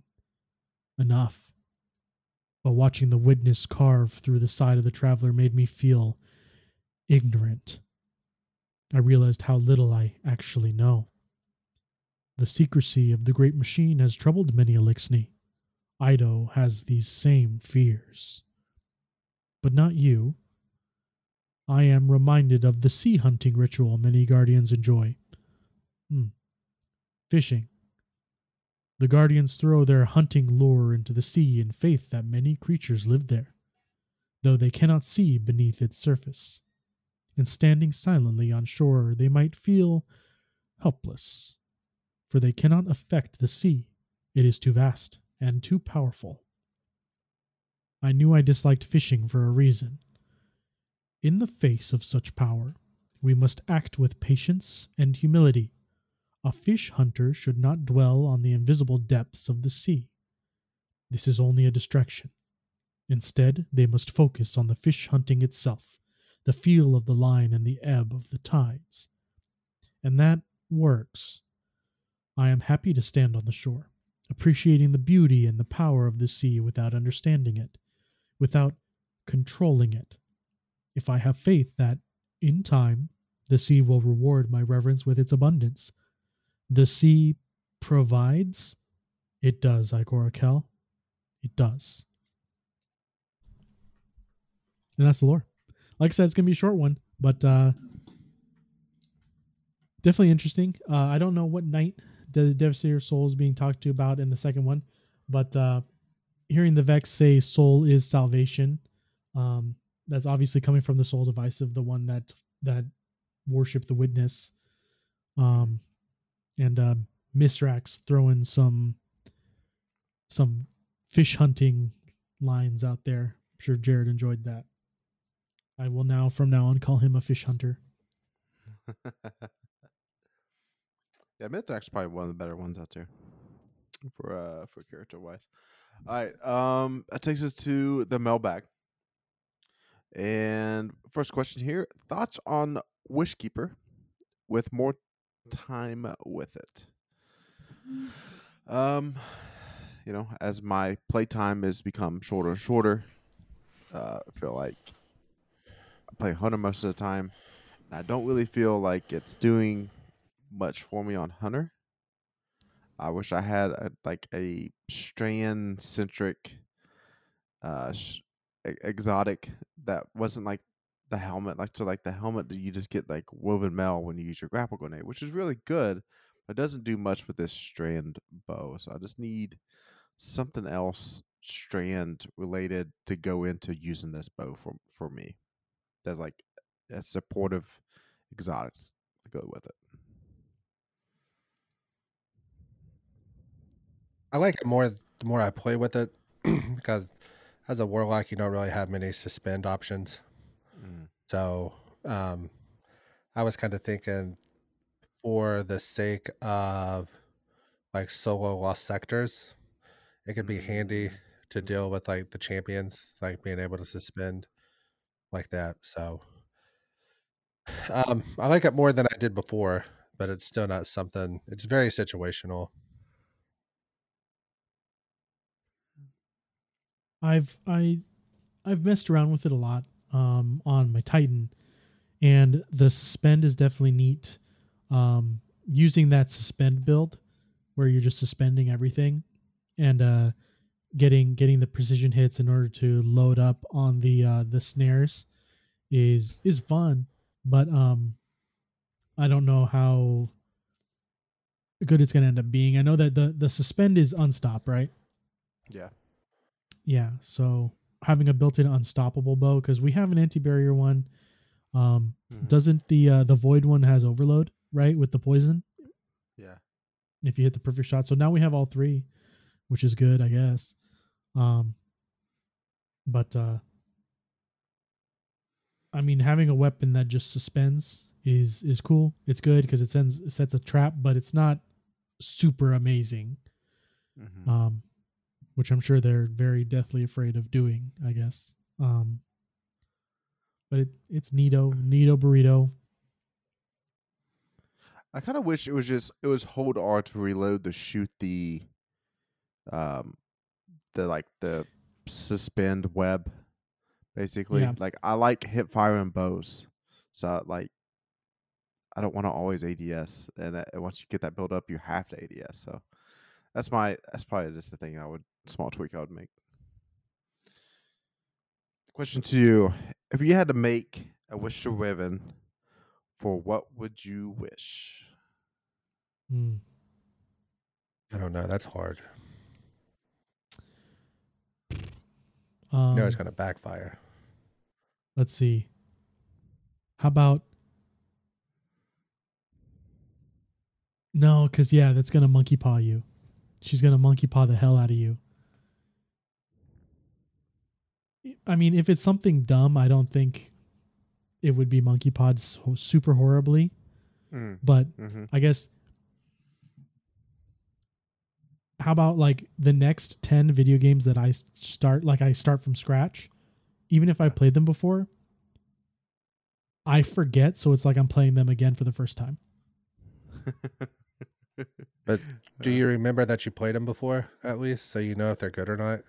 Enough. But watching the witness carve through the side of the traveler made me feel ignorant. I realized how little I actually know. The secrecy of the great machine has troubled many a Eliksni. Eido has these same fears. But not you. I am reminded of the sea hunting ritual many guardians enjoy. Hmm. Fishing. The guardians throw their hunting lure into the sea in faith that many creatures live there, though they cannot see beneath its surface. And standing silently on shore, they might feel helpless, for they cannot affect the sea. It is too vast and too powerful. I knew I disliked fishing for a reason. In the face of such power, we must act with patience and humility. A fish hunter should not dwell on the invisible depths of the sea. This is only a distraction. Instead, they must focus on the fish hunting itself, the feel of the line and the ebb of the tides. And that works. I am happy to stand on the shore, appreciating the beauty and the power of the sea without understanding it, without controlling it. If I have faith that, in time, the sea will reward my reverence with its abundance, the sea provides, it does, Igora Kel. It does. And that's the lore. Like I said, it's gonna be a short one, but uh definitely interesting. Uh I don't know what night the Devastator Soul is being talked to about in the second one, but uh hearing the Vex say soul is salvation, um, that's obviously coming from the soul device of the one that that worship the witness. Um and uh Misraaks throwing some some fish hunting lines out there. I'm sure Jared enjoyed that. I will now, from now on, call him a fish hunter. yeah, Mithrax probably one of the better ones out there for uh for character wise. All right, um, that takes us to the mailbag. And first question here: thoughts on Wishkeeper with more time with it? Um, you know, as my playtime has become shorter and shorter, uh, I feel like I play Hunter most of the time. And I don't really feel like it's doing much for me on Hunter. I wish I had a, like a strand centric, uh, sh- exotic that wasn't like the helmet. Like so, like the helmet you just get like woven mail when you use your grapple grenade, which is really good, but it doesn't do much with this strand bow. So I just need something else strand related to go into using this bow for for me. That's like a supportive exotic to go with it. I like it more the more I play with it because as a warlock, you don't really have many suspend options. Mm. So um, I was kind of thinking for the sake of like solo lost sectors, it could be handy to deal with like the champions, like being able to suspend like that. So um, I like it more than I did before, but it's still not something. It's very situational. I've I I've messed around with it a lot um, on my Titan, and the suspend is definitely neat. Um, using that suspend build, where you're just suspending everything, and uh, getting getting the precision hits in order to load up on the uh, the snares, is is fun. But um, I don't know how good it's going to end up being. I know that the the suspend is unstop, right? Yeah. Yeah. So having a built-in unstoppable bow because we have an anti-barrier one. Um, Mhm. doesn't the uh, the void one has overload right with the poison Yeah. if you hit the perfect shot. So now we have all three, which is good, I guess. Um, but uh, I mean, having a weapon that just suspends is is cool. It's good because it sends it sets a trap, but it's not super amazing. Mhm. Um, which I'm sure they're very deathly afraid of doing. I guess. Um, but it it's Nito, Nito burrito. I kind of wish it was just it was hold R to reload to shoot the um the like the suspend web basically. Yeah. Like I like hip firing bows. So like I don't want to always ADS and uh, once you get that build up you have to ADS. So that's my that's probably just the thing I would small tweak I would make. Question to you. If you had to make a wish to Riven, for what would you wish? Hmm. I don't know. That's hard. Um, You know it's gonna backfire. let's see. How about no? Because yeah, that's gonna monkey paw you. She's gonna monkey paw the hell out of you. I mean, if it's something dumb, I don't think it would be monkey pawed so super horribly. Mm, But hmm I guess how about like the next 10 video games that I start like I start from scratch even if I played them before I forget so it's like I'm playing them again for the first time. But do you remember that you played them before at least, so you know if they're good or not?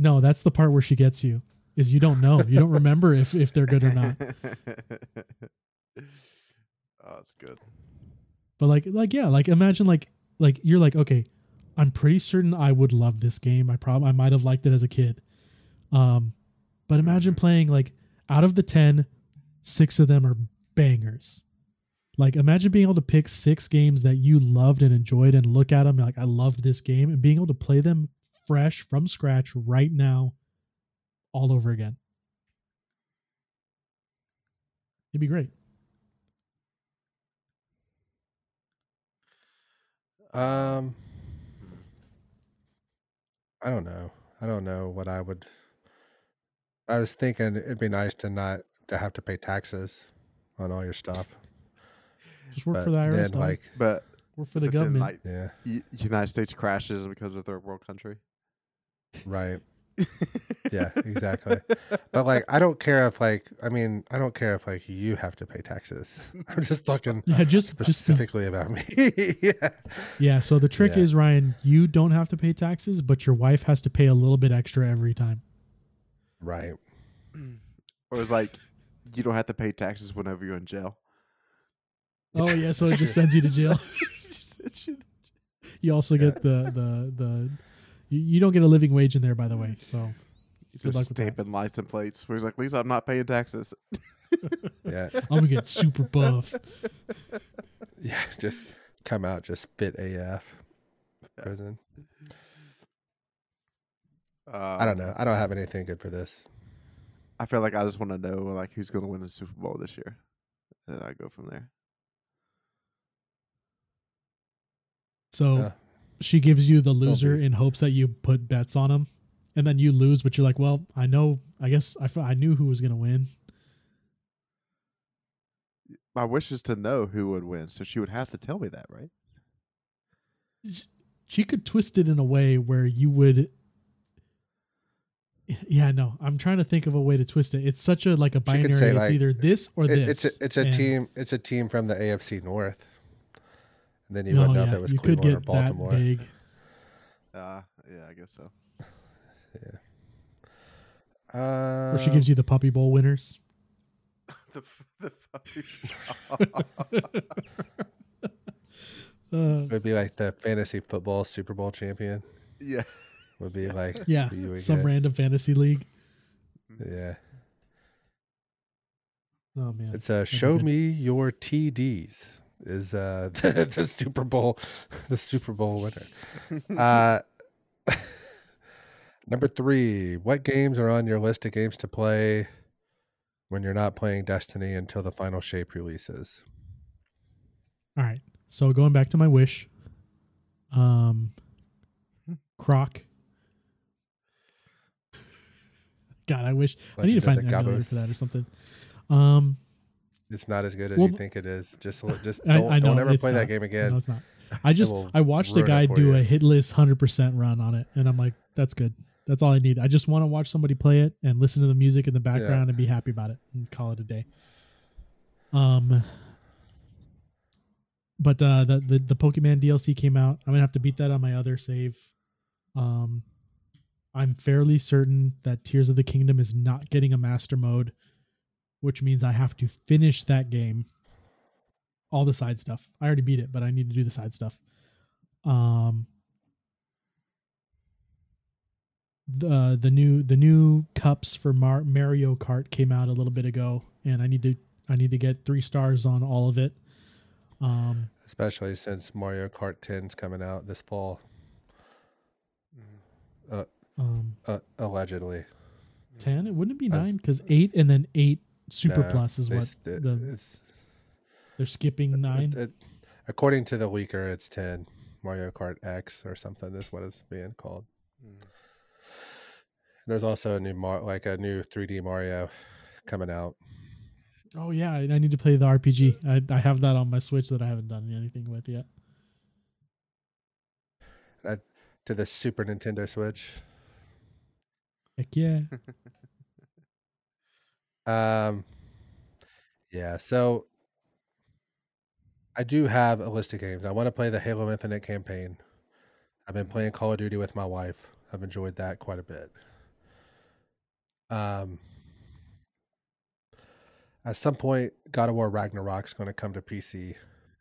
No, that's the part where she gets you is you don't know. You don't remember if if they're good or not. oh, that's good. But like like yeah, like imagine like like you're like okay, I'm pretty certain I would love this game. I probably I might have liked it as a kid. Um but imagine playing like out of the 10, 6 of them are bangers. Like imagine being able to pick 6 games that you loved and enjoyed and look at them like I loved this game and being able to play them fresh from scratch right now all over again. It'd be great. Um, I don't know. I don't know what I would. I was thinking it'd be nice to not to have to pay taxes on all your stuff. Just work but for the IRS. then, like, But work for the but then, government. like, yeah, United States crashes because of third world country. Right. Yeah, exactly. But like, I don't care if like, I mean, I don't care if like you have to pay taxes. I'm just talking yeah, just just specifically about me. yeah. Yeah, so the trick Yeah. is Ryan, you don't have to pay taxes, but your wife has to pay a little bit extra every time. Right. or it's like you don't have to pay taxes whenever you're in jail. Oh yeah, so it just sends you to jail. You also get the the the you, you don't get a living wage in there by the way. So He's Good just luck with that. stamping license plates where he's like, Lisa, I'm not paying taxes. Yeah. I'm gonna get super buff. Yeah. Just come out, just fit AF. Prison. I don't Um, know. I don't have anything good for this. I feel like I just want to know like who's going to win the Super Bowl this year, and then I go from there. So Yeah. She gives you the loser be. in hopes that you put bets on him, and then you lose, but you're like, well, I know, I guess I, I knew who was gonna win. My wish is to know who would win, so she would have to tell me that, right? she could twist it in a way where you would yeah no i'm trying to think of a way to twist it it's such a like a binary say, it's like, either this or It- this it's a, it's a and- team. It's a team from the AFC North. And then you no, wouldn't know yeah, if it was you could Cleveland or Baltimore. that vague Uh, yeah, I guess so. Uh, or she gives you the puppy bowl winners the the fucking- uh, It would be like the fantasy football Super Bowl champion. yeah. Would be like yeah you would some get. random fantasy league Yeah. Oh man, It's uh, that'd show me your TDs is uh, the, the Super Bowl the Super Bowl winner. Uh, number three, what games are on your list of games to play when you're not playing Destiny until the final shape releases? All right. So going back to my wish, um, Croc. God, I wish I need to find of an the emulator for that or something. Um, It's not as good as Well, you think it is. Just just don't, I don't ever play not. that game again. no, it's not. I just I watched a guy do you. a hitless hundred percent run on it, and I'm like, that's good. That's all I need. I just want to watch somebody play it and listen to the music in the background and be happy about it and call it a day. Um, but uh, the the the Pokemon DLC came out. I'm gonna have to beat that on my other save. Um, I'm fairly certain that Tears of the Kingdom is not getting a master mode, which means I have to finish that game. All the side stuff. I already beat it, but I need to do the side stuff. Um, the the new the new cups for Mar- Mario Kart came out a little bit ago, and I need to I need to get three stars on all of it. Um, Especially since Mario Kart 10's coming out this fall, um, uh, allegedly. ten. It wouldn't it be nine because eight and then eight Super No, Plus is they what s- the they're skipping nine. it- it- according to the leaker, it's 10. Mario Kart X or something is what it's being called. Mm. There's also a new Mar- like a new 3D Mario coming out. Oh yeah, I I need to play the RPG. I I have that on my Switch that I haven't done anything with yet. to the Super Nintendo Switch. Heck yeah. Um, yeah, so I do have a list of games. I want to play the Halo Infinite campaign. I've been playing Call of Duty with my wife. I've enjoyed that quite a bit. Um, at some point, God of War Ragnarok's going to come to PC,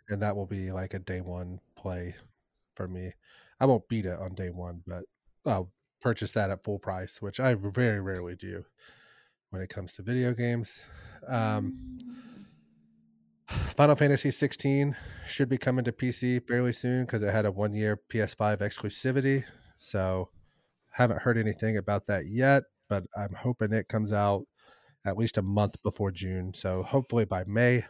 and that will be like a day one play for me. I won't beat it on day one, but I'll purchase that at full price, which I very rarely do when it comes to video games. Um, Final Fantasy 16 should be coming to PC fairly soon because it had a one year PS5 exclusivity. So, haven't heard anything about that yet, but I'm hoping it comes out at least a month before June. So, hopefully by May.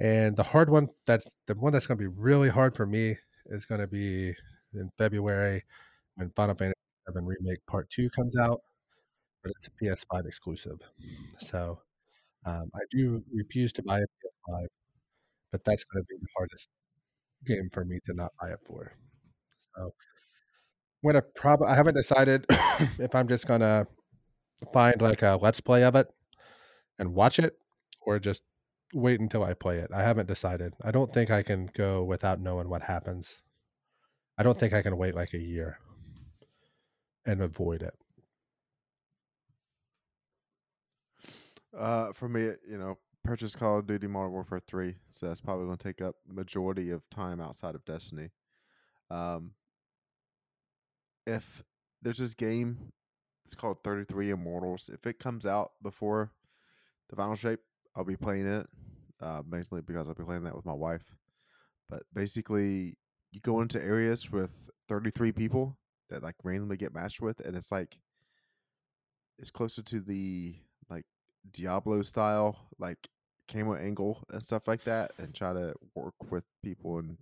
And the hard one that's the one that's going to be really hard for me is going to be in February when Final Fantasy 7 Remake Part 2 comes out, but it's a PS5 exclusive. So, um, I do refuse to buy a PS5, but that's going to be the hardest game for me to not buy it for. So, gonna probably I haven't decided if I'm just gonna find like a let's play of it and watch it, or just wait until I play it. I haven't decided. I don't think I can go without knowing what happens. I don't think I can wait like a year and avoid it. Uh, for me, you know, purchase Call of Duty Modern Warfare 3, so that's probably going to take up majority of time outside of Destiny. Um, if there's this game, it's called 33 Immortals. If it comes out before the final shape, I'll be playing it. Uh, mainly because I'll be playing that with my wife. But basically, you go into areas with 33 people that like randomly get matched with, and it's like it's closer to the Diablo style, like camo angle and stuff like that, and try to work with people and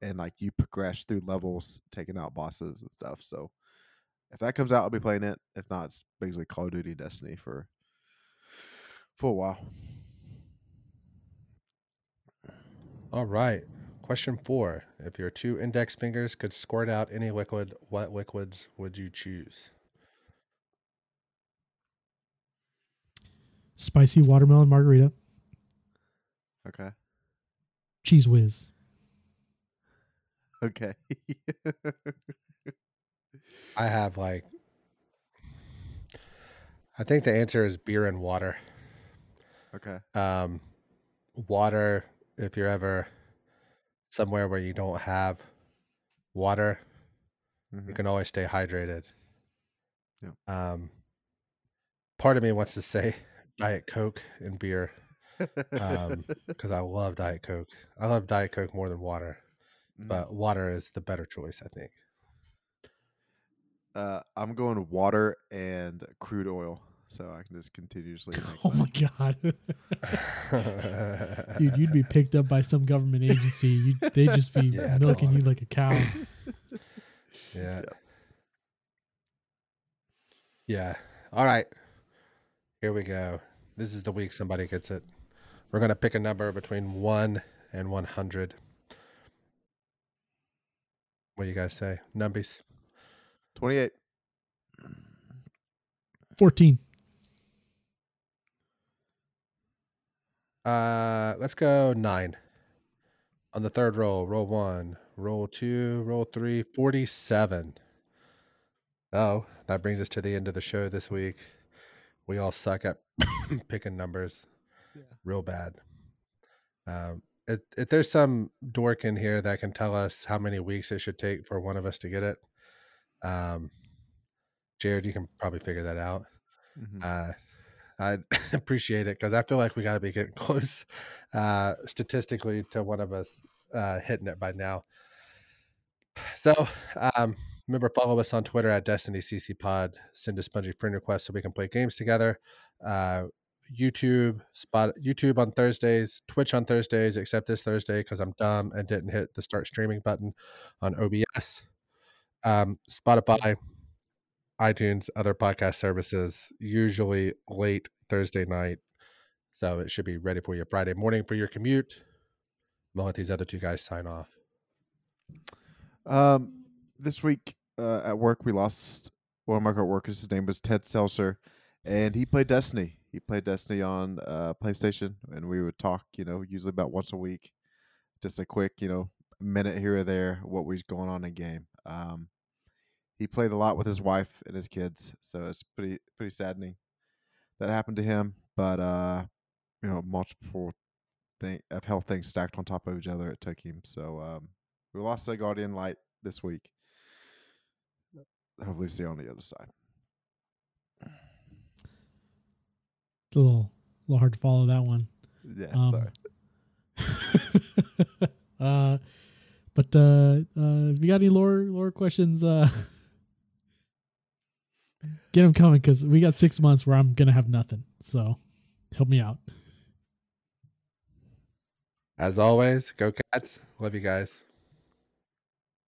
and like you progress through levels, taking out bosses and stuff. So if that comes out, I'll be playing it. If not, it's basically Call of Duty Destiny for for a while. All right. Question four. If your two index fingers could squirt out any liquid, what liquids would you choose? Spicy watermelon margarita, Okay. cheese whiz. Okay. I have like, I think the answer is beer and water. okay. Um, water, if you're ever somewhere where you don't have water, you Mhm. can always stay hydrated. Yeah. Um, part of me wants to say Diet Coke and beer because I love Diet Coke. I love Diet Coke more than water, Mm. but water is the better choice, I think. Uh, I'm going water and crude oil, so I can just continuously. Oh my god, dude, you'd be picked up by some government agency. You they'd just be Yeah, milking you like a cow. yeah. Yep. Yeah. All right. Here we go. This is the week somebody gets it. We're going to pick a number between 1 and 100. What do you guys say? Numbies? 28. Fourteen. Uh, let's go 9. On the third roll, roll 1, roll 2, roll 3, 47. Oh, that brings us to the end of the show this week. We all suck at picking numbers Yeah. real bad. Um, if, if there's some dork in here that can tell us how many weeks it should take for one of us to get it, um, Jared, you can probably figure that out. Mhm. Uh, I'd appreciate it because I feel like we got to be getting close uh, statistically to one of us uh, hitting it by now. So um, remember, follow us on Twitter at Destiny CC Pod. Send a Bungie friend request so we can play games together. Uh, YouTube spot YouTube on Thursdays, Twitch on Thursdays, except this Thursday because I'm dumb and didn't hit the start streaming button on OBS. Um, Spotify, iTunes, other podcast services, usually late Thursday night. So it should be ready for you Friday morning for your commute. Gonna let these other two guys sign off. Um, this week uh, at work, we lost one of my coworkers. His name was Ted Seltzer, and he played Destiny. He played Destiny on uh, PlayStation, and we would talk, you know, usually about once a week, just a quick, you know, minute here or there, what was going on in game. Um, he played a lot with his wife and his kids, so it's pretty pretty saddening that happened to him. But uh, you know, multiple thing of health things stacked on top of each other, it took him. So um, we lost the Guardian Light this week. Hopefully, stay on the other side. It's a little, little hard to follow that one. Yeah, Um, sorry. uh, but uh, uh, if you got any lore lore questions, uh, get them coming because we got six months where I'm gonna have nothing. So help me out. As always, go cats. Love you guys.